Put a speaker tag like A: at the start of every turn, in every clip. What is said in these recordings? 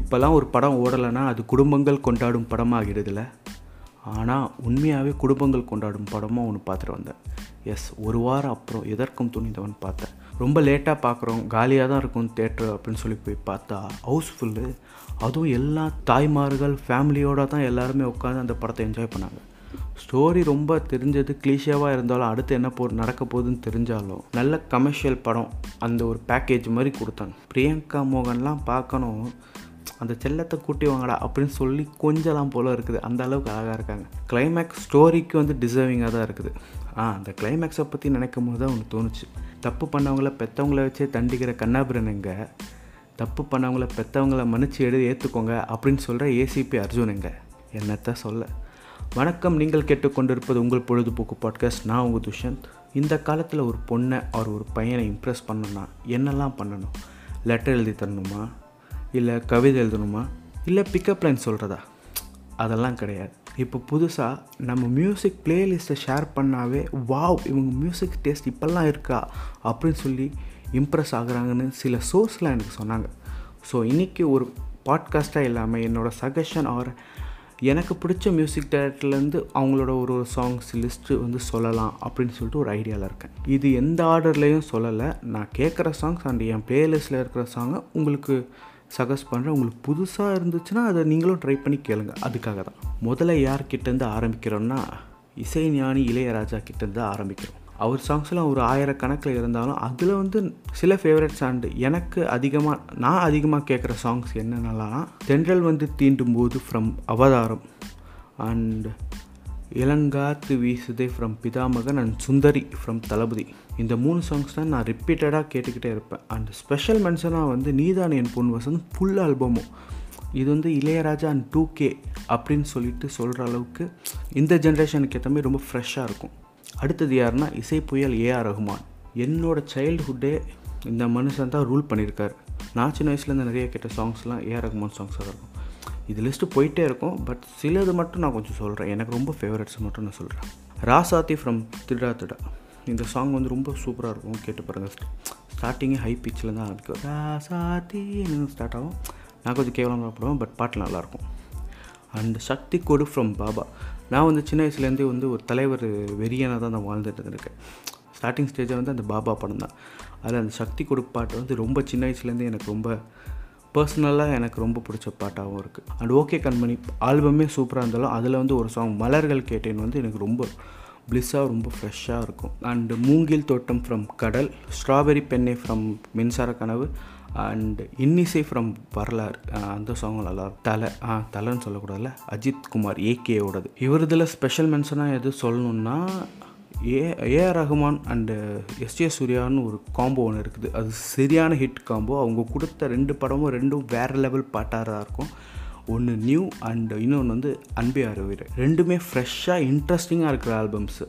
A: இப்போல்லாம் ஒரு படம் ஓடலைன்னா அது குடும்பங்கள் கொண்டாடும் படமாகிறதுல. ஆனால் உண்மையாகவே குடும்பங்கள் கொண்டாடும் படமாக ஒன்று பார்த்துட்டு வந்தேன். எஸ் ஒரு வாரம் அப்புறம் எதற்கும் துணிந்தவன் பார்த்தேன். ரொம்ப லேட்டாக பார்க்குறோம் காலியாக தான் இருக்கும் தேட்டர் அப்படின்னு சொல்லி போய் பார்த்தா ஹவுஸ்ஃபுல்லு அதுவும் எல்லா தாய்மார்கள் ஃபேமிலியோடு தான் எல்லாருமே உட்காந்து அந்த படத்தை என்ஜாய் பண்ணாங்க. ஸ்டோரி ரொம்ப தெரிஞ்சது கிளீஷியாவாக இருந்தாலும் அடுத்து என்ன போ நடக்க போகுதுன்னு தெரிஞ்சாலும் நல்ல கமர்ஷியல் படம் அந்த ஒரு பேக்கேஜ் மாதிரி கொடுத்தாங்க. பிரியங்கா மோகன்லாம் பார்க்கணும். அந்த செல்லத்தை கூட்டி வாங்கடா அப்படின்னு சொல்லி கொஞ்சலாம் போல் இருக்குது. அந்த அளவுக்கு அழகாக இருக்காங்க. கிளைமேக்ஸ் ஸ்டோரிக்கு வந்து டிசர்விங்காக தான் இருக்குது. ஆ அந்த கிளைமேக்ஸை பற்றி நினைக்கும் போது தான் ஒன்று தோணுச்சு. தப்பு பண்ணவங்கள பெற்றவங்கள வச்சே தண்டிக்கிற கண்ணாபிரனுங்க தப்பு பண்ணவங்கள பெற்றவங்கள மன்னிச்சு எடு ஏற்றுக்கோங்க அப்படின்னு சொல்கிற ஏசிபி அர்ஜுனுங்க என்னத்த சொல்ல? வணக்கம் நீங்கள் கேட்டுக்கொண்டிருப்பது உங்கள் பொழுதுபோக்கு பாட்காஸ்ட் நான் உங்கள் துஷந்த் இந்த காலத்தில் ஒரு பொண்ணை அவர் ஒரு பையனை இம்ப்ரெஸ் பண்ணணும்னா என்னெல்லாம் பண்ணணும்? லெட்டர் எழுதி தரணுமா? இல்லை கவிதை எழுதணுமா? இல்லை பிக்கப் லைன் சொல்கிறதா அதெல்லாம் கிடையாது. இப்போ புதுசாக நம்ம மியூசிக் பிளேலிஸ்ட்டை ஷேர் பண்ணாவே வாவ் இவங்க மியூசிக் டேஸ்ட் இப்போல்லாம் இருக்கா? அப்படின்னு சொல்லி இம்ப்ரெஸ் ஆகுறாங்கன்னு சில சோர்ஸ்லாம் எனக்கு சொன்னாங்க. ஸோ இன்றைக்கி ஒரு பாட்காஸ்ட்டாக இல்லாமல் என்னோடய சஜஷன் ஆர் எனக்கு பிடிச்ச மியூசிக் டேரக்டர்லேருந்து அவங்களோட ஒரு ஒரு சாங்ஸ் லிஸ்ட்டு வந்து சொல்லலாம் அப்படின்னு சொல்லிட்டு ஒரு ஐடியாவில் இருக்கேன். இது எந்த ஆர்டர்லேயும் சொல்லலை. நான் கேட்குற சாங்ஸ் அண்ட் என் பிளேலிஸ்ட்டில் இருக்கிற சாங்கை உங்களுக்கு சஜஸ்ட் பண்ணுறேன். உங்களுக்கு புதுசாக இருந்துச்சுன்னா அதை நீங்களும் ட்ரை பண்ணி கேளுங்க. அதுக்காக தான். முதல்ல யார்கிட்டேருந்து ஆரம்பிக்கிறோன்னா இசை ஞானி இளையராஜா கிட்டேருந்து ஆரம்பிக்கிறோம். அவர் சாங்ஸ்லாம் ஒரு ஆயிரக்கணக்கில் இருந்தாலும் அதில் வந்து சில ஃபேவரட்ஸ் அண்ட் எனக்கு அதிகமாக நான் அதிகமாக கேட்குற சாங்ஸ் என்னென்னலாம் தென்றல் வந்து தீண்டும் போது ஃப்ரம் அவதாரம். And Ilangaathu Veesudhe from Pithamagan and Sundari from Thalapathi. இந்த மூணு சாங்ஸ் தான் நான் ரிப்பீட்டடாக கேட்டுக்கிட்டே இருப்பேன். அண்ட் ஸ்பெஷல் மென்ஷனாக வந்து நீதான் என் பொன் வசந்த் ஃபுல் ஆல்பமும் இது வந்து இளையராஜா அண்ட் டூ கே அப்படின்னு சொல்லிட்டு சொல்கிற அளவுக்கு இந்த ஜென்ரேஷனுக்கு ஏற்ற மாதிரி ரொம்ப ஃப்ரெஷ்ஷாக இருக்கும். அடுத்தது யாருன்னா இசை புயல் ஏஆர் ரகுமான். என்னோடய சைல்டுஹுட்டே இந்த மனுஷன் தான் ரூல் பண்ணியிருக்காரு நான் சின்ன வயசுலேருந்து நிறைய கேட்ட சாங்ஸ்லாம் ஏஆர் ரகுமான் சாங்ஸாக இருக்கும். இது லிஸ்ட்டு போயிட்டே இருக்கும் பட் சிலது மட்டும் நான் கொஞ்சம் சொல்கிறேன் எனக்கு ரொம்ப ஃபேவரட்ஸ் மட்டும் நான் சொல்கிறேன் ராசாத்தி ஃப்ரம் திடா திடா. இந்த சாங் வந்து ரொம்ப சூப்பராக இருக்கும் கேட்டு பாருங்கள் ஸ்டார்டிங்கே ஹை பிச்சில் தான் ஆரம்பிக்கும் ராசாத்தி ஸ்டார்ட் ஆகும். நான் கொஞ்சம் கேவலமாக போடுவேன் பட் பாட்டு நல்லாயிருக்கும் அண்ட் சக்தி கொடு ஃப்ரம் பாபா. நான் வந்து சின்ன வயசுலேருந்தே வந்து ஒரு தலைவர் வெறியனாக தான் நான் வாழ்ந்துட்டு இருந்திருக்கேன். ஸ்டார்டிங் ஸ்டேஜை வந்து அந்த பாபா படம் தான். அதில் அந்த சக்தி கொடு பாட்டு வந்து ரொம்ப சின்ன வயசுலேருந்தே எனக்கு ரொம்ப பர்சனலாக எனக்கு ரொம்ப பிடிச்ச பாட்டாகவும் இருக்குது அண்ட் ஓகே கண்மணி ஆல்பமே சூப்பராக இருந்தாலும் அதில் வந்து ஒரு சாங் மலர்கள் கேட்டேன் வந்து எனக்கு ரொம்ப ப்ளிஸ்ஸாக ரொம்ப ஃப்ரெஷ்ஷாக இருக்கும். அண்டு மூங்கில் தோட்டம் ஃப்ரம் கடல் ஸ்ட்ராபெரி பெண்ணை ஃப்ரம் மின்சார கனவு அண்ட் இன்னிசை ஃப்ரம் வரலாறு. அந்த சாங்கும் நல்லா தலை ஆ தலைன்னு சொல்லக்கூடாதுல்ல? அஜித் குமார் ஏகேயோடது இவரதில் ஸ்பெஷல் மென்ஷனாக எது சொல்லணுன்னா A A R Rahman and S A சூர்யான்னு ஒரு காம்போ ஒன்று இருக்குது. அது சரியான ஹிட் காம்போ அவங்க கொடுத்த ரெண்டு படமும் ரெண்டும் வேறு லெவல் பாட்டாக தான் இருக்கும். ஒன்று நியூ அண்டு இன்னொன்று வந்து அன்பே அறிவியர் ரெண்டுமே ஃப்ரெஷ்ஷாக இன்ட்ரெஸ்டிங்காக இருக்கிற ஆல்பம்ஸு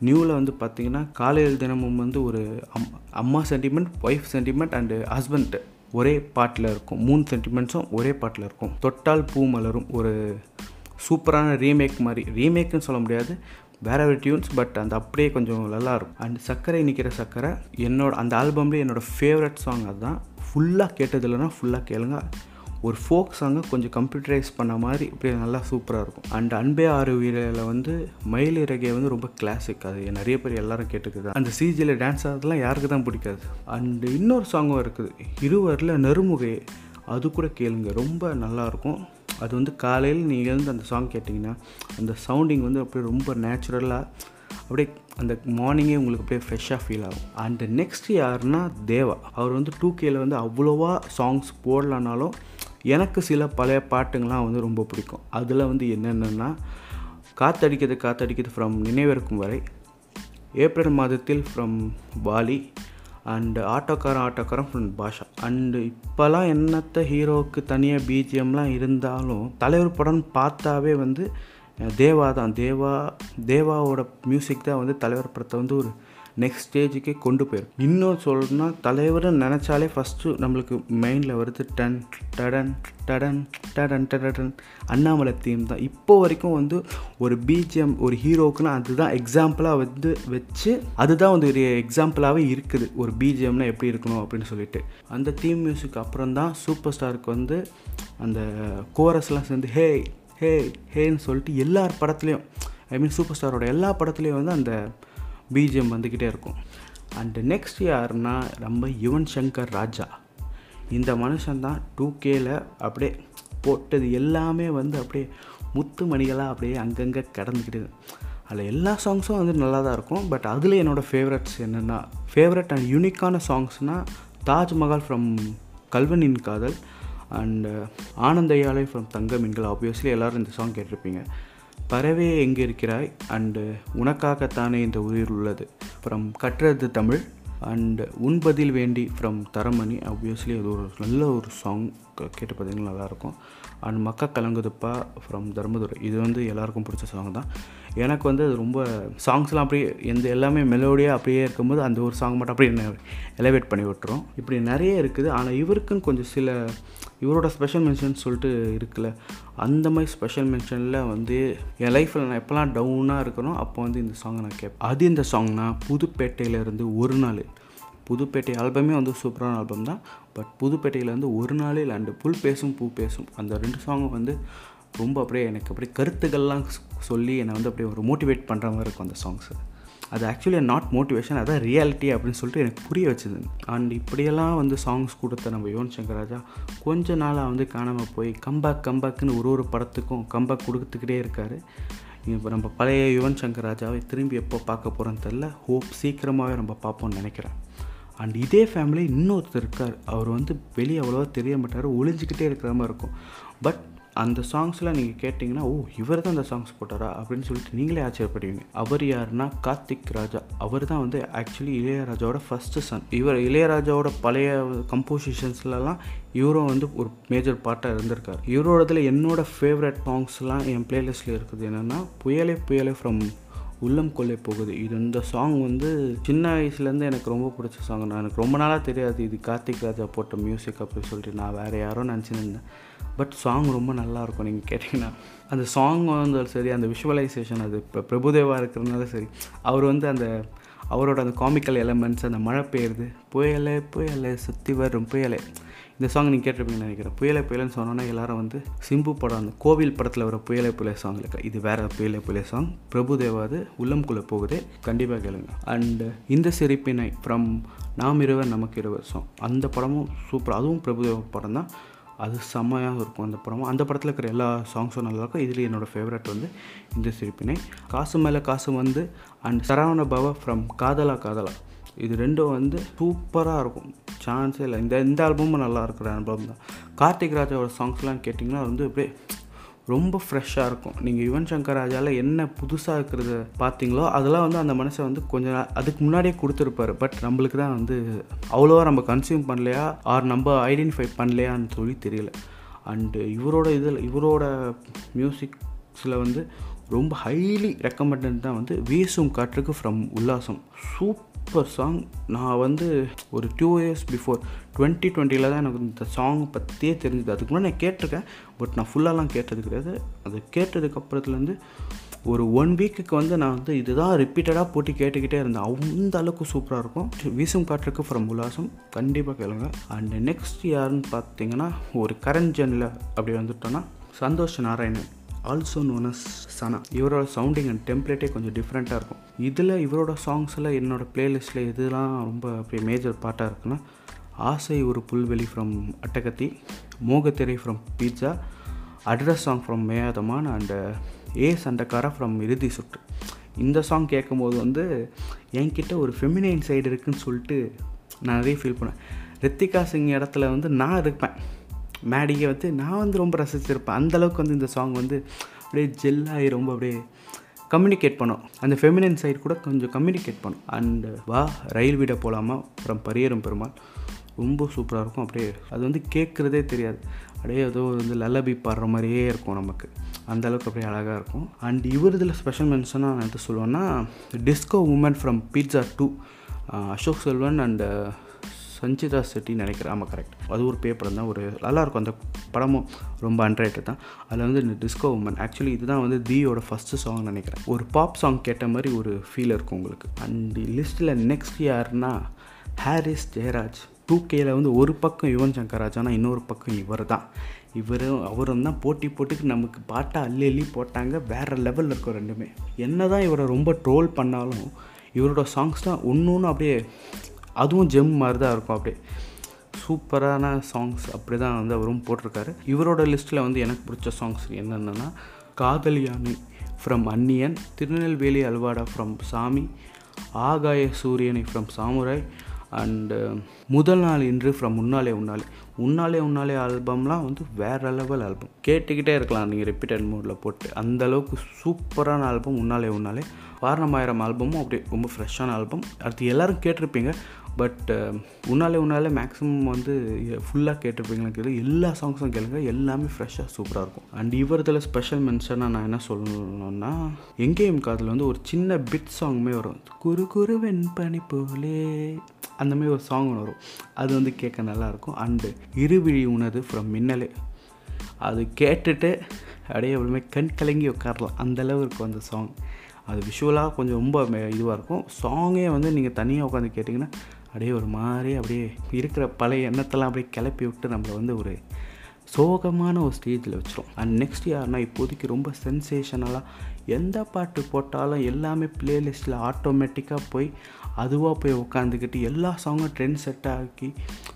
A: நியூவில் வந்து பார்த்திங்கன்னா காலையில் தினமும் வந்து ஒரு அம் அம்மா sentiment wife sentiment and husband ஒரே பாட்டில் இருக்கும். மூணு சென்டிமெண்ட்ஸும் ஒரே பாட்டில் இருக்கும். தொட்டால் பூ மலரும். ஒரு சூப்பரான ரீமேக் மாதிரி. ரீமேக்குன்னு சொல்ல முடியாது. வேற ஒரு டியூன்ஸ் பட் அந்த அப்படியே கொஞ்சம் நல்லா இருக்கும். அண்ட் சர்க்கரை நிற்கிற சர்க்கரை என்னோட அந்த ஆல்பம்லேயே என்னோடய ஃபேவரட் சாங் அதுதான். ஃபுல்லாக கேட்டது இல்லைன்னா ஃபுல்லாக கேளுங்க. ஒரு ஃபோக் சாங்கை கொஞ்சம் கம்ப்யூட்டரைஸ் பண்ண மாதிரி இப்படி நல்லா சூப்பராக இருக்கும். அண்ட் அன்பே ஆறு வீரில் வந்து மயில் இறகே வந்து ரொம்ப கிளாசிக் அது நிறைய பேர் எல்லாரும் கேட்டுக்குது அந்த சிஜியில் டான்ஸ் ஆகிறதுலாம் யாருக்கு தான் பிடிக்காது. அண்ட் இன்னொரு சாங்கும் இருக்குது. இருவரில் நறுமுகை. அது கூட கேளுங்க. ரொம்ப நல்லாயிருக்கும் அது வந்து காலையில் நீங்கள் எழுந்து அந்த சாங் கேட்டிங்கன்னா அந்த சவுண்டிங் வந்து அப்படியே ரொம்ப நேச்சுரலாக அப்படியே அந்த மார்னிங்கே உங்களுக்கு அப்படியே ஃப்ரெஷ்ஷாக ஃபீல் ஆகும். அண்ட் நெக்ஸ்ட் யாருன்னா தேவா. அவர் வந்து டூ கேல வந்து அவ்வளோவா சாங்ஸ் போடலனாலும் எனக்கு சில பழைய பாட்டுங்கள்லாம் வந்து ரொம்ப பிடிக்கும். அதில் வந்து என்னென்னா காத்தடிக்கிறது காத்தடிக்கிறது ஃப்ரம் நினைவிருக்கும் வரை ஏப்ரல் மாதத்தில் ஃப்ரம் பாலி அண்டு ஆட்டோக்காரன் ஆட்டோக்காரன் ஃப்ரம் பாஷா. அண்டு இப்போலாம் என்னத்த ஹீரோவுக்கு தனியாக பிஜிஎம்லாம் இருந்தாலும் தலைவர் படம்னு பார்த்தாவே வந்து தேவா தான். தேவா தேவாவோட மியூசிக் தான் வந்து தலைவர் படத்தை வந்து ஒரு நெக்ஸ்ட் ஸ்டேஜுக்கே கொண்டு போயிடும் இன்னும் சொல்லணும்னா தலைவர்னு நினச்சாலே ஃபஸ்ட்டு நம்மளுக்கு மெயினில் வருது டன் டடன் டடன் டடன் டடன். அண்ணாமலை தீம் தான். இப்போ வரைக்கும் வந்து ஒரு பிஜிஎம் ஒரு ஹீரோக்குன்னு அதுதான் எக்ஸாம்பிளாக வந்து வச்சு அதுதான் வந்து ஒரு எக்ஸாம்பிளாகவே இருக்குது. ஒரு பிஜிஎம்னா எப்படி இருக்கணும் அப்படின்னு சொல்லிட்டு. அந்த தீம் மியூசிக் அப்புறம் தான் சூப்பர் ஸ்டாருக்கு வந்து அந்த கோரஸ்லாம் சேர்ந்து ஹே ஹே ஹேன்னு சொல்லிட்டு எல்லார் படத்துலேயும் ஐ மீன் சூப்பர் ஸ்டாரோட எல்லா படத்துலேயும் வந்து அந்த பிஜிஎம் வந்துக்கிட்டே இருக்கும். அண்டு நெக்ஸ்ட் யாருன்னா நம்ம யுவன் சங்கர் ராஜா. இந்த மனுஷன் தான் டூ கேல அப்படியே போட்டது எல்லாமே வந்து அப்படியே முத்து மணிகளாக அப்படியே அங்கங்கே கடந்துக்கிட்டு அதில் எல்லா சாங்ஸும் வந்து நல்லா தான் இருக்கும். பட் அதில் என்னோடய ஃபேவரட்ஸ் என்னென்னா ஃபேவரட் அண்ட் யூனிக்கான சாங்ஸ்னால் தாஜ்மஹால் ஃப்ரம் கல்வனின் காதல் அண்டு ஆனந்தையாலை ஃப்ரம் தங்க மீன்கள் ஆப்வியஸ்லி எல்லோரும் இந்த சாங் கேட்டிருப்பீங்க. பறவே எங்கே இருக்கிறாய் அண்டு உனக்காகத்தானே இந்த உயிர் உள்ளது. ஃப்ரம் கற்றது தமிழ். அண்டு உன்பதில் வேண்டி ஃப்ரம் தரமணி. ஆப்வியஸ்லி அது ஒரு நல்ல ஒரு சாங் கேட்டு பார்த்தீங்கன்னா நல்லாயிருக்கும். And Makka Kalanguthuppa from Dharmadurai. இது வந்து எல்லாருக்கும் பிடிச்ச சாங் தான். எனக்கு வந்து அது ரொம்ப சாங்ஸ்லாம் அப்படியே எந்த எல்லாமே மெலோடியாக அப்படியே இருக்கும்போது அந்த ஒரு சாங் மட்டும் அப்படியே எலவேட் பண்ணி விட்டுரும். இப்படி நிறைய இருக்குது. ஆனால் இவருக்குன்னு கொஞ்சம் சில இவரோட ஸ்பெஷல் மென்ஷன் சொல்லிட்டு இருக்குல்ல அந்த மாதிரி ஸ்பெஷல் மென்ஷனில் வந்து என் லைஃப்பில் நான் எப்போல்லாம் டவுனாக இருக்கணும் அப்போ வந்து இந்த சாங்கை நான் கேட்பேன் அது இந்த சாங்னா புதுப்பேட்டையிலேருந்து ஒரு நாள். புதுப்பேட்டை ஆல்பமே வந்து சூப்பரான ஆல்பம் தான். பட் புதுப்பேட்டையிலேருந்து ஒரு நாளில் அண்டு புல் பேசும் பூ பேசும். அந்த ரெண்டு சாங்கும் வந்து ரொம்ப அப்படியே எனக்கு அப்படியே கருத்துக்கள்லாம் சொல்லி என்னை வந்து அப்படியே ஒரு மோட்டிவேட் பண்ணுற மாதிரி இருக்கும் அந்த சாங்ஸு அது ஆக்சுவலி நாட் மோட்டிவேஷன் அதான் ரியாலிட்டி அப்படின்னு சொல்லிட்டு எனக்கு புரிய வச்சுது. அண்ட் இப்படியெல்லாம் வந்து சாங்ஸ் கொடுத்த நம்ம யுவன் சங்கர் ராஜா கொஞ்ச நாளாக வந்து காணாமல் போய் கம்பேக் கம்பேக்குன்னு ஒரு ஒரு படத்துக்கும் கம்பேக் கொடுத்துக்கிட்டே இருக்கார். இப்போ நம்ம பழைய யுவன் சங்கர் ராஜாவை திரும்பி எப்போ பார்க்க போகிறோன்னு தெரில ஹோப் சீக்கிரமாகவே நம்ம பார்ப்போம்னு நினைக்கிறேன். அண்ட் இதே ஃபேமிலி இன்னொருத்தர் இருக்கார். அவர் வந்து வெளியே அவ்வளோவா தெரிய மாட்டார் ஒளிஞ்சிக்கிட்டே இருக்கிற மாதிரி இருக்கும். பட் அந்த சாங்ஸ்லாம் நீங்கள் கேட்டிங்கன்னா ஓ இவர் தான் அந்த சாங்ஸ் போட்டாரா? அப்படின்னு சொல்லிட்டு நீங்களே ஆச்சரியப்படுவீங்க. அவர் யாருன்னா கார்த்திக் ராஜா. அவர் தான் வந்து ஆக்சுவலி இளையராஜாவோட ஃபஸ்ட்டு சன் இவர் இளையராஜாவோட பழைய கம்போசிஷன்ஸ்லலாம் இவரும் வந்து ஒரு மேஜர் பார்ட்டாக இருந்திருக்கார். இவரோடதில் என்னோட ஃபேவரட் சாங்ஸ்லாம் என் பிளேலிஸ்ட்டில் இருக்குது. என்னென்னா புயலே புயலே ஃப்ரம் உள்ளம் கொள்ளை போகுது. இது இந்த சாங் வந்து சின்ன வயசுலேருந்து எனக்கு ரொம்ப பிடிச்ச சாங் நான் எனக்கு ரொம்ப நாளாக தெரியாது. இது கார்த்திக் ராஜா போட்ட மியூசிக் அப்படின்னு சொல்லிட்டு. நான் வேறு யாரோ நினச்சிருந்தேன். பட் சாங் ரொம்ப நல்லாயிருக்கும் நீங்கள் கேட்டிங்கன்னா. அந்த சாங் வந்தாலும் சரி அந்த விஷுவலைசேஷன் அது இப்போ பிரபுதேவா இருக்கிறதுனால சரி அவர் வந்து அந்த அவரோட அந்த காமிக்கல் எலமெண்ட்ஸ் அந்த மழை பெய்யுறது புயலே புயலே சுற்றி வரும் புயலே. இந்த சாங் நீங்கள் கேட்டிருப்பீங்கன்னு நினைக்கிறேன். புயலை புயலைன்னு சொன்னோன்னா எல்லாரும் வந்து சிம்பு படம் அந்த கோவில் படத்தில் வர புயலை புயலை சாங் இருக்கு. இது வேற புயலை புயலை சாங் பிரபுதேவாது உள்ளம்குள்ளே போகுது. கண்டிப்பாக கேளுங்க. அண்டு இந்த சிரிப்பினை ஃப்ரம் நாம் இருவர் நமக்கு இருவர் சாங் அந்த படமும் சூப்பர் அதுவும் பிரபுதேவா படம் தான். அது செம்மையாக இருக்கும் அந்த படமும். அந்த படத்தில் இருக்கிற எல்லா சாங்ஸும் நல்லாயிருக்கும் இதில் என்னோடய ஃபேவரட் வந்து இந்த சிரிப்பினை. காசு மேலே காசு வந்து அண்ட் சரவண பவ ஃப்ரம் காதலா காதலா. இது ரெண்டும் வந்து சூப்பராக இருக்கும். சான்ஸே இல்லை. இந்த இந்த ஆல்பமும் நல்லா இருக்கிற ஆல்பம் தான். கார்த்திக் ராஜாவோட சாங்ஸ்லாம் கேட்டிங்கன்னா வந்து அப்படியே ரொம்ப ஃப்ரெஷ்ஷாக இருக்கும். நீங்கள் யுவன் சங்கர் ராஜாவில் என்ன புதுசாக இருக்கிறத பார்த்தீங்களோ அதெல்லாம் வந்து அந்த மனசை வந்து கொஞ்சம் அதுக்கு முன்னாடியே கொடுத்துருப்பாரு. பட் நம்மளுக்கு தான் வந்து அவ்வளோவா நம்ம கன்சியூம் பண்ணலையா ஆர் நம்ம ஐடென்டிஃபை பண்ணலையான்னு சொல்லி தெரியல. அண்டு இவரோட இதில் இவரோட மியூசிக்ஸில் வந்து ரொம்ப ஹைலி ரெக்கமெண்டட் தான் வந்து வீசும் காற்றுக்கு ஃப்ரம் உல்லாசம். சூப்பர் சாங் நான் வந்து ஒரு டூ இயர்ஸ் பிஃபோர் டுவெண்ட்டி டுவெண்ட்டியில் தான் எனக்கு இந்த சாங் பற்றியே தெரிஞ்சது. அதுக்கு முன்னாடி நான் கேட்டிருக்கேன் பட் நான் ஃபுல்லாலாம் கேட்டது கிடையாது. அது கேட்டதுக்கப்புறத்துலேருந்து ஒரு ஒன் வீக்குக்கு வந்து நான் வந்து இதுதான் ரிப்பீட்டடாக போட்டு கேட்டுக்கிட்டே இருந்தேன். அந்த அளவுக்கு சூப்பராக இருக்கும். வீசும் காற்றுக்கு ஃப்ரம் உல்லாசம். கண்டிப்பாக கேளுங்க. அண்ட் நெக்ஸ்ட் யாருன்னு பார்த்தீங்கன்னா ஒரு கரண்ட் ஜெனில் அப்படி வந்துட்டோன்னா Santhosh Narayanan. Also known as Sana இவரோட சவுண்டிங் அண்ட் டெம்ப்ளேட்டே கொஞ்சம் டிஃப்ரெண்ட்டாக இருக்கும். இதில் இவரோட சாங்ஸில் என்னோட பிளேலிஸ்ட்டில் இதெல்லாம் ரொம்ப அப்படியே மேஜர் பார்ட்டாக இருக்குன்னா Aasai Oru Pulveli from Attakathi Mogathirai from Pizza address song from Meyaadhamaan and Ae Sandakaara from Irudhi Suttru. இந்த சாங் கேட்கும்போது வந்து என்கிட்ட ஒரு ஃபெமினைன் சைடு இருக்குன்னு சொல்லிட்டு நான் நிறைய ஃபீல் பண்ணேன் ரித்திகா சிங் இடத்துல வந்து நான் இருப்பேன். மேடியை வந்து நான் வந்து ரொம்ப ரசிச்சிருப்பேன். அந்த அளவுக்கு வந்து இந்த சாங் வந்து அப்படியே ஜெல்லாகி ரொம்ப அப்படியே கம்யூனிகேட் பண்ணும். அந்த ஃபெமினின் சைடு கூட கொஞ்சம் கம்யூனிகேட் பண்ணும். அண்ட் வா ரயில் வீட போகலாமா அப்புறம் பரியரும் பெருமாள். ரொம்ப சூப்பராக இருக்கும் அப்படியே. அது வந்து கேட்குறதே தெரியாது. அப்படியே ஏதோ வந்து லல்லபி பாடுற மாதிரியே இருக்கும் நமக்கு. அந்த அளவுக்கு அப்படியே அழகாக இருக்கும். அண்ட் இவர் இதில் ஸ்பெஷல் மென்ஷனாக நான் எது சொல்லுவேன்னா disco woman from Pizza two Ashok Selvan and Sanchita Shetty நினைக்கிறேன் ஆமாம் கரெக்ட் அது ஒரு பேப்பர் தான் ஒரு நல்லாயிருக்கும் அந்த படமும் ரொம்ப அண்ட்ரைட்டட் தான். அதில் வந்து இந்த டிஸ்கோ உமன் ஆக்சுவலி இதுதான் வந்து தீயோட ஃபஸ்ட்டு சாங் நினைக்கிறேன். ஒரு பாப் சாங் கேட்ட மாதிரி ஒரு ஃபீல் இருக்கும் உங்களுக்கு. அண்ட் லிஸ்ட்டில் நெக்ஸ்ட் யாருன்னா ஹாரிஸ் ஜெயராஜ் டூ கேல வந்து ஒரு பக்கம் யுவன் சங்கர் ராஜ் ஆனால் இன்னொரு பக்கம் இவர் தான். இவரும் அவரும் தான் போட்டி போட்டுக்கு நமக்கு பாட்டை அள்ளி அள்ளி போட்டாங்க. வேறு லெவலில் இருக்கும் ரெண்டுமே. என்ன தான் இவரை ரொம்ப ட்ரோல் பண்ணாலும் இவரோட சாங்ஸ் தான் ஒன்று ஒன்று அப்படியே அதுவும் ஜெம் மாதிரி தான் இருக்கும் அப்படியே. சூப்பரான சாங்ஸ் அப்படி தான் வந்து அவரும் போட்டிருக்காரு. இவரோட லிஸ்ட்டில் வந்து எனக்கு பிடிச்ச சாங்ஸ் என்னென்னா காதலியானி ஃப்ரம் அன்னியன் திருநெல்வேலி அல்வாடா ஃப்ரம் சாமி ஆகாய சூரியனை ஃப்ரம் சாமுராய் அண்டு முதல் நாள் இன்று ஃப்ரம் உன்னாலே உன்னாலே. உன்னாலே உன்னாலே ஆல்பம்லாம் வந்து வேறு லெவல் ஆல்பம் கேட்டுக்கிட்டே இருக்கலாம் நீங்கள் ரிப்பீட்டட் மூடில் போட்டு. அந்த அளவுக்கு சூப்பரான ஆல்பம் உன்னாலே உன்னாலே. வாரணமாயிரம் ஆல்பமும் அப்படியே ரொம்ப ஃப்ரெஷ்ஷான ஆல்பம் அடுத்து எல்லோரும் கேட்டிருப்பீங்க பட் uh, உன்னாலே உன்னாலே மேக்ஸிமம் வந்து ஃபுல்லாக கேட்டிருப்பீங்களா கேளு. எல்லா சாங்ஸும் கேளுங்க. எல்லாமே ஃப்ரெஷ்ஷாக சூப்பராக இருக்கும். அண்ட் இவரதில் ஸ்பெஷல் மென்ஷனாக நான் என்ன சொல்லணும்னா எங்கேயும் காதில் வந்து ஒரு சின்ன பிட் சாங்குமே வரும். குறு குறு வெண்பனி போலே. அந்தமாரி ஒரு சாங் வரும். அது வந்து கேட்க நல்லாயிருக்கும் அண்டு இருவிழி உணது ஃப்ரம் மின்னலே. அது கேட்டுட்டு அப்படியே எப்பவுமே கண் கலங்கி உட்காரலாம். அந்தளவு இருக்கும் அந்த சாங் அது விஷுவலாக கொஞ்சம் ரொம்ப இதுவாக இருக்கும். சாங்கே வந்து நீங்கள் தனியாக உட்காந்து கேட்டிங்கன்னா அப்படியே ஒரு மாதிரி அப்படியே இருக்கிற பழைய எண்ணத்தெல்லாம் அப்படியே கிளப்பி விட்டு நம்மளை வந்து ஒரு சோகமான ஒரு ஸ்டேஜில் வச்சிரும். அண்ட் நெக்ஸ்ட் யாருன்னா இப்போதைக்கு ரொம்ப சென்சேஷனலாக எந்த பாட்டு போட்டாலும் எல்லாமே ப்ளேலிஸ்ட்டில் ஆட்டோமேட்டிக்காக போய் அதுவாக போய் உட்காந்துக்கிட்டு எல்லா சாங்கும் ட்ரெண்ட் செட் ஆக்கி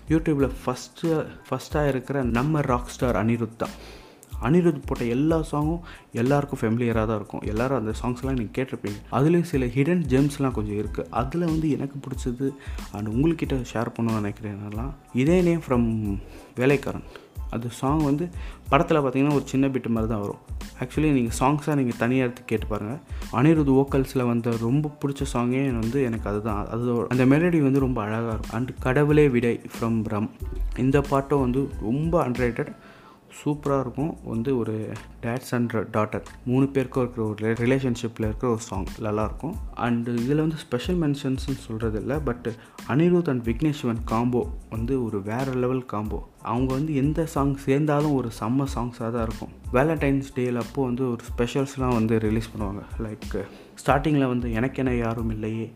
A: யூடியூப்பில் ஃபஸ்ட்டு ஃபஸ்ட்டாக இருக்கிற நம்ம ராக் ஸ்டார் அனிருத் தான். அனிருத் போட்ட எல்லா சாங்கும் எல்லாருக்கும் ஃபெமிலியராக தான் இருக்கும். எல்லோரும் அந்த சாங்ஸ்லாம் நீங்கள் கேட்டிருப்பீங்க. அதுலேயும் சில ஹிடன் ஜெம்ஸ்லாம் கொஞ்சம் இருக்குது அதில் வந்து எனக்கு பிடிச்சது அண்ட் உங்கள்கிட்ட ஷேர் பண்ணணும்னு நினைக்கிறேன்லாம் இதே நேம் ஃப்ரம் வேலைக்காரன். அந்த சாங் வந்து படத்தில் பார்த்தீங்கன்னா ஒரு சின்ன பிட்டு மாதிரி தான் வரும். ஆக்சுவலி நீங்கள் சாங்ஸாக நீங்கள் தனியாக எடுத்து கேட்டு பாருங்கள் அனிருத் வோக்கல்ஸில் வந்த ரொம்ப பிடிச்ச சாங்கே வந்து எனக்கு அதுதான். அது அந்த மெலடி வந்து ரொம்ப அழகாக இருக்கும். அண்ட் கடவுளே விடை ஃப்ரம் ரம் இந்த பாட்டும் வந்து ரொம்ப அண்ட்ரேட்டட் சூப்பராக இருக்கும். வந்து ஒரு டேட்ஸ் அண்ட் டாட்டர் மூணு பேருக்கும் இருக்கிற ஒரு ரிலேஷன்ஷிப்பில் இருக்கிற ஒரு சாங் நல்லாயிருக்கும் அண்டு இதில் வந்து ஸ்பெஷல் மென்ஷன்ஸ்னு சொல்கிறது இல்லை but Anirudh and Vigneshwan combo வந்து ஒரு வேறு லெவல் காம்போ அவங்க வந்து எந்த சாங் சேர்ந்தாலும் ஒரு செம்ம சாங்ஸாக தான் இருக்கும். வேலண்டைன்ஸ் டேயில் அப்போது வந்து ஒரு ஸ்பெஷல்ஸ்லாம் வந்து ரிலீஸ் பண்ணுவாங்க. லைக் ஸ்டார்டிங்கில் வந்து எனக்கென யாரும் இல்லையே.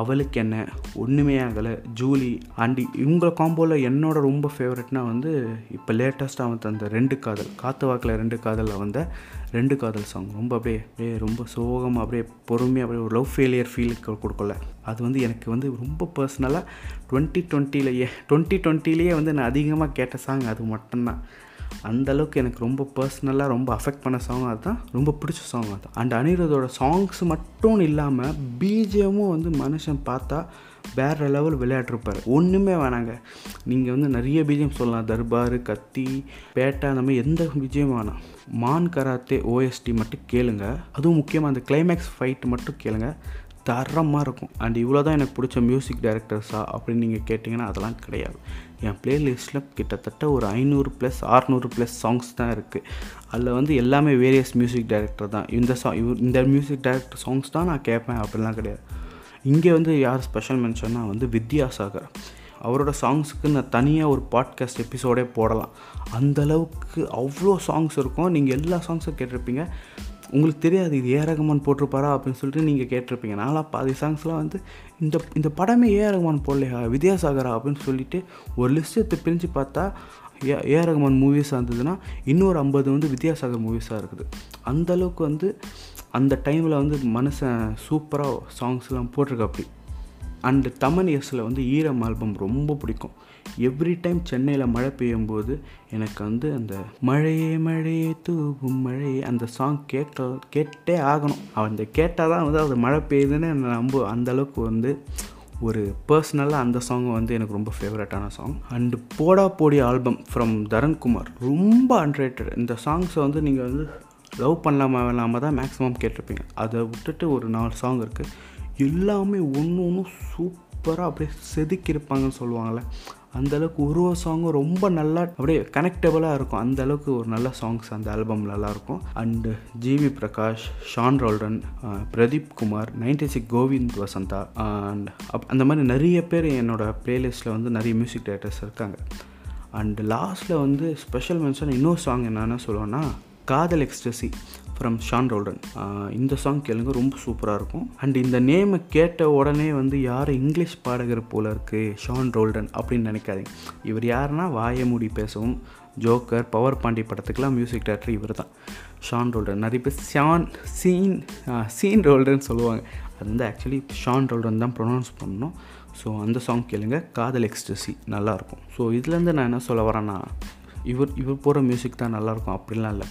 A: அவளுக்கு என்ன? ஒன்றுமே ஆகலை. ஜூலி அண்ட் இவங்க காம்போவில் என்னோட ரொம்ப ஃபேவரட்னா வந்து இப்போ லேட்டஸ்ட்டாக வந்து அந்த ரெண்டு காதல் காற்று வாக்கில் ரெண்டு காதலில் வந்த ரெண்டு காதல் சாங் ரொம்ப அப்படியே அப்படியே ரொம்ப சோகமாக அப்படியே பொறுமையாக அப்படியே ஒரு லவ் ஃபெயிலியர் ஃபீலுக்கு கொடுக்கல. அது வந்து எனக்கு வந்து ரொம்ப பர்சனலாக டுவெண்ட்டி டுவெண்ட்டிலேயே டுவெண்ட்டி டுவெண்ட்டிலேயே வந்து நான் அதிகமாக கேட்ட சாங் அது மட்டும்தான். அந்த அளவுக்கு எனக்கு ரொம்ப பர்சனலாக ரொம்ப அஃபெக்ட் பண்ண சாங் அதுதான். ரொம்ப பிடிச்ச சாங் அதுதான். அண்ட் அனிருதோட சாங்ஸ் மட்டும் இல்லாமல் பிஜிஎமும் வந்து மனுஷன் பார்த்தா வேறு லெவல் விளையாட்டுருப்பார். ஒன்றுமே வேணாங்க. நீங்கள் வந்து நிறைய பிஜிஎம் சொல்லலாம். தர்பார் கத்தி பேட்டா அந்த மாதிரி எந்த பிஜிஎம் வேணாம். மான் கராத்தே ஓஎஸ்டி மட்டும் கேளுங்க. அதுவும் முக்கியமாக அந்த கிளைமேக்ஸ் ஃபைட் மட்டும் கேளுங்க. தரமாக இருக்கும். அண்ட் இவ்வளோ தான் எனக்கு பிடிச்ச மியூசிக் டைரக்டர்ஸா அப்படின்னு நீங்கள் கேட்டிங்கன்னா அதெல்லாம் கிடையாது. என் ப்ளேலிஸ்ட்டில் கிட்டத்தட்ட ஒரு ஐநூறு ப்ளஸ் ஆறுநூறு ப்ளஸ் சாங்ஸ் தான் இருக்குது அதில் வந்து எல்லாமே வேரியஸ் மியூசிக் டைரக்டர் தான். இந்த சாங் இந்த மியூசிக் டைரக்டர் சாங்ஸ் தான் நான் கேட்பேன் அப்படிலாம் கிடையாது. இங்கே வந்து யார் ஸ்பெஷல் மென்ஷன்னா வந்து வித்யாசாகர். அவரோட சாங்ஸுக்கு நான் தனியாக ஒரு பாட்காஸ்ட் எபிசோடே போடலாம். அந்தளவுக்கு அவ்வளோ சாங்ஸ் இருக்கும். நீங்கள் எல்லா சாங்ஸும் கேட்டிருப்பீங்க. உங்களுக்கு தெரியாது இது ஏ ரகுமான் போட்டிருப்பாரா அப்படின்னு சொல்லிட்டு நீங்கள் கேட்டிருப்பீங்க. நான்லாம் பாதி சாங்ஸ்லாம் வந்து இந்த இந்த படமே ஏ ரகுமான் போடலையா வித்யாசாகரா அப்படின்னு சொல்லிட்டு ஒரு லிஸ்ட் எடுத்து பிரிஞ்சு பார்த்தா ஏ ஏ ரகுமான் மூவிஸாக இருந்ததுன்னா இன்னொரு ஐம்பது வந்து வித்யாசாகர் மூவிஸாக இருக்குது. அந்தளவுக்கு வந்து அந்த டைமில் வந்து மனுஷன் சூப்பராக சாங்ஸ்லாம் போட்டிருக்க அப்படி அண்டு தமன் இயர்ஸில் வந்து ஈரம் ஆல்பம் ரொம்ப பிடிக்கும். எவ்ரி டைம் சென்னையில் மழை பெய்யும் போது எனக்கு வந்து அந்த மழையே மழையே தூவும் மழையே அந்த சாங் கேட்க கேட்டே ஆகணும். அந்த கேட்டால் தான் வந்து அது மழை பெய்யுதுன்னு நம்ப. அந்தளவுக்கு வந்து ஒரு பர்சனலாக அந்த சாங் வந்து எனக்கு ரொம்ப ஃபேவரட்டான சாங் அண்டு போடா போடி ஆல்பம் ஃப்ரம் தரண்குமார் ரொம்ப அன்ரேட்டட் இந்த சாங்ஸை வந்து நீங்கள் வந்து லவ் பண்ணலாமா வேணாமல் தான் மேக்ஸிமம் கேட்டிருப்பீங்க. அதை விட்டுட்டு ஒரு நாலு சாங் இருக்குது எல்லாமே ஒன்று ஒன்றும் சூப்பராக அப்படியே செதுக்கியிருப்பாங்கன்னு சொல்லுவாங்கள்ல அந்தளவுக்கு உருவ சாங்கும் ரொம்ப நல்லா அப்படியே கனெக்டபுளாக இருக்கும். அந்த அளவுக்கு ஒரு நல்ல சாங்ஸ் அந்த ஆல்பம் நல்லாயிருக்கும். And GV Prakash Sean Roldan Pradeep Kumar ninety six Govind Vasantha and up அந்த மாதிரி நிறைய பேர் என்னோடய ப்ளேலிஸ்ட்டில் வந்து நிறைய மியூசிக் டேரக்டர்ஸ் இருக்காங்க. அண்டு லாஸ்ட்டில் வந்து ஸ்பெஷல் மென்ஷன் இன்னொரு சாங் என்னென்னு சொல்லுவோன்னா காதல் எக்ஸ்ட்ரஸி ஃப்ரம் ஷான் ரோல்டன் இந்த சாங் கேளுங்க ரொம்ப சூப்பராக இருக்கும். அண்ட் இந்த நேமை கேட்ட உடனே வந்து யார் இங்கிலீஷ் பாடகர் போல இருக்குது ஷான் ரோல்டன் அப்படின்னு நினைக்காதீங்க. இவர் யாருன்னா வாயமூடி பேசவும் ஜோக்கர் பவர் பாண்டி படத்துக்கெலாம் மியூசிக் டேரக்டர் இவர் தான் ஷான் ரோல்டன் நிறைய பேர் ஷான் சீன் சீன் ரோல்டன் சொல்லுவாங்க. அது வந்து ஆக்சுவலி ஷான் ரோல்டன் தான் ப்ரொனவுன்ஸ் பண்ணணும். ஸோ அந்த சாங் கேளுங்க. காதல் எக்ஸ்டசி நல்லாயிருக்கும் ஸோ இதுலேருந்து நான் என்ன சொல்ல வரேன்னா இவர் இவர் போகிற மியூசிக் தான் நல்லாயிருக்கும் அப்படிலாம் இல்லை.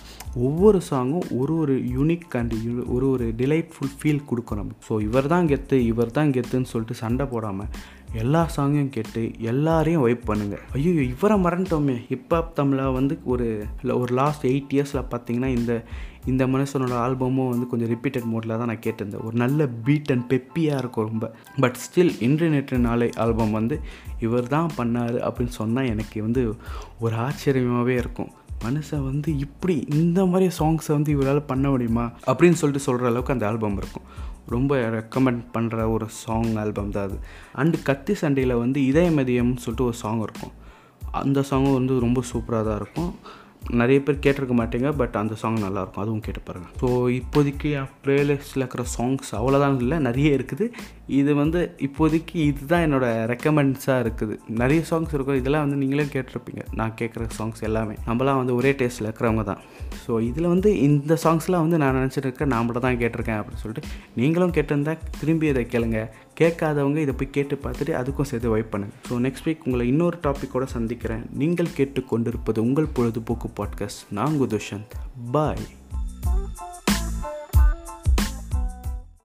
A: ஒவ்வொரு சாங்கும் ஒரு ஒரு யூனிக் அண்ட் ஒரு ஒரு டிலைட்ஃபுல் ஃபீல் கொடுக்கும் நமக்கு. ஸோ இவர் தான் கெத்து இவர் தான் கெத்துன்னு சொல்லிட்டு சண்டை போடாமல் எல்லா சாங்கையும் கேட்டு எல்லாரையும் வைப் பண்ணுங்கள் ஐயோ இவரை மறந்துட்டோமே. ஹிப்ஹாப் தமிழை வந்து ஒரு இல்லை ஒரு லாஸ்ட் எயிட் இயர்ஸில் பார்த்தீங்கன்னா இந்த இந்த மனுஷனோட ஆல்பமும் வந்து கொஞ்சம் ரிப்பீட்டட் மோடில் தான் நான் கேட்டிருந்தேன். ஒரு நல்ல பீட் அண்ட் பெப்பியாக இருக்கும் ரொம்ப. பட் ஸ்டில் இன்று நேற்று நாளை ஆல்பம் வந்து இவர் தான் பண்ணார் அப்படின்னு சொன்னால் எனக்கு வந்து ஒரு ஆச்சரியமாகவே இருக்கும். மனுஷன் வந்து இப்படி இந்த மாதிரி சாங்ஸை வந்து இவரால் பண்ண முடியுமா? அப்படின்னு சொல்லிட்டு சொல்கிற அளவுக்கு அந்த ஆல்பம் இருக்கும். ரொம்ப ரெக்கமெண்ட் பண்ணுற ஒரு சாங் ஆல்பம் தான் அது. அண்டு கத்தி சண்டையில் வந்து இதயமதியம்னு சொல்லிட்டு ஒரு சாங் இருக்கும். அந்த சாங்கும் வந்து ரொம்ப சூப்பராக தான் இருக்கும். நிறைய பேர் கேட்டிருக்க மாட்டீங்க பட் அந்த சாங் நல்லாயிருக்கும். அதுவும் கேட்டு பாருங்கள் ஸோ இப்போதைக்கு என் ப்ளேலிஸ்ட்டில் இருக்கிற சாங்ஸ் அவ்வளோதான் இல்லை நிறைய இருக்குது. இது வந்து இப்போதைக்கு இதுதான் என்னோடய ரெக்கமெண்ட்ஸாக இருக்குது. நிறைய சாங்ஸ் இருக்கும். இதெல்லாம் வந்து நீங்களே கேட்டிருப்பீங்க. நான் கேட்குற சாங்ஸ் எல்லாமே. நம்மளாம் வந்து ஒரே டேஸ்ட்டில் இருக்கிறவங்க தான். ஸோ இதில் வந்து இந்த சாங்ஸ்லாம் வந்து நான் நினச்சிட்டு இருக்கேன். நான் மட்டும் தான் கேட்டிருக்கேன் அப்படின்னு சொல்லிட்டு நீங்களும் கேட்டிருந்தா திரும்பி இதை கேளுங்க. கேட்காதவங்க இதை போய் கேட்டு பார்த்துட்டு அதுக்கும் சேர்த்து வைப் பண்ணுங்கள் ஸோ நெக்ஸ்ட் வீக் உங்களை இன்னொரு டாப்பிக்கோடு சந்திக்கிறேன். நீங்கள் கேட்டுக்கொண்டிருப்பது உங்கள் பொழுதுபோக்கு பாட்காஸ்ட் நான் குதுஷந்த் பாய்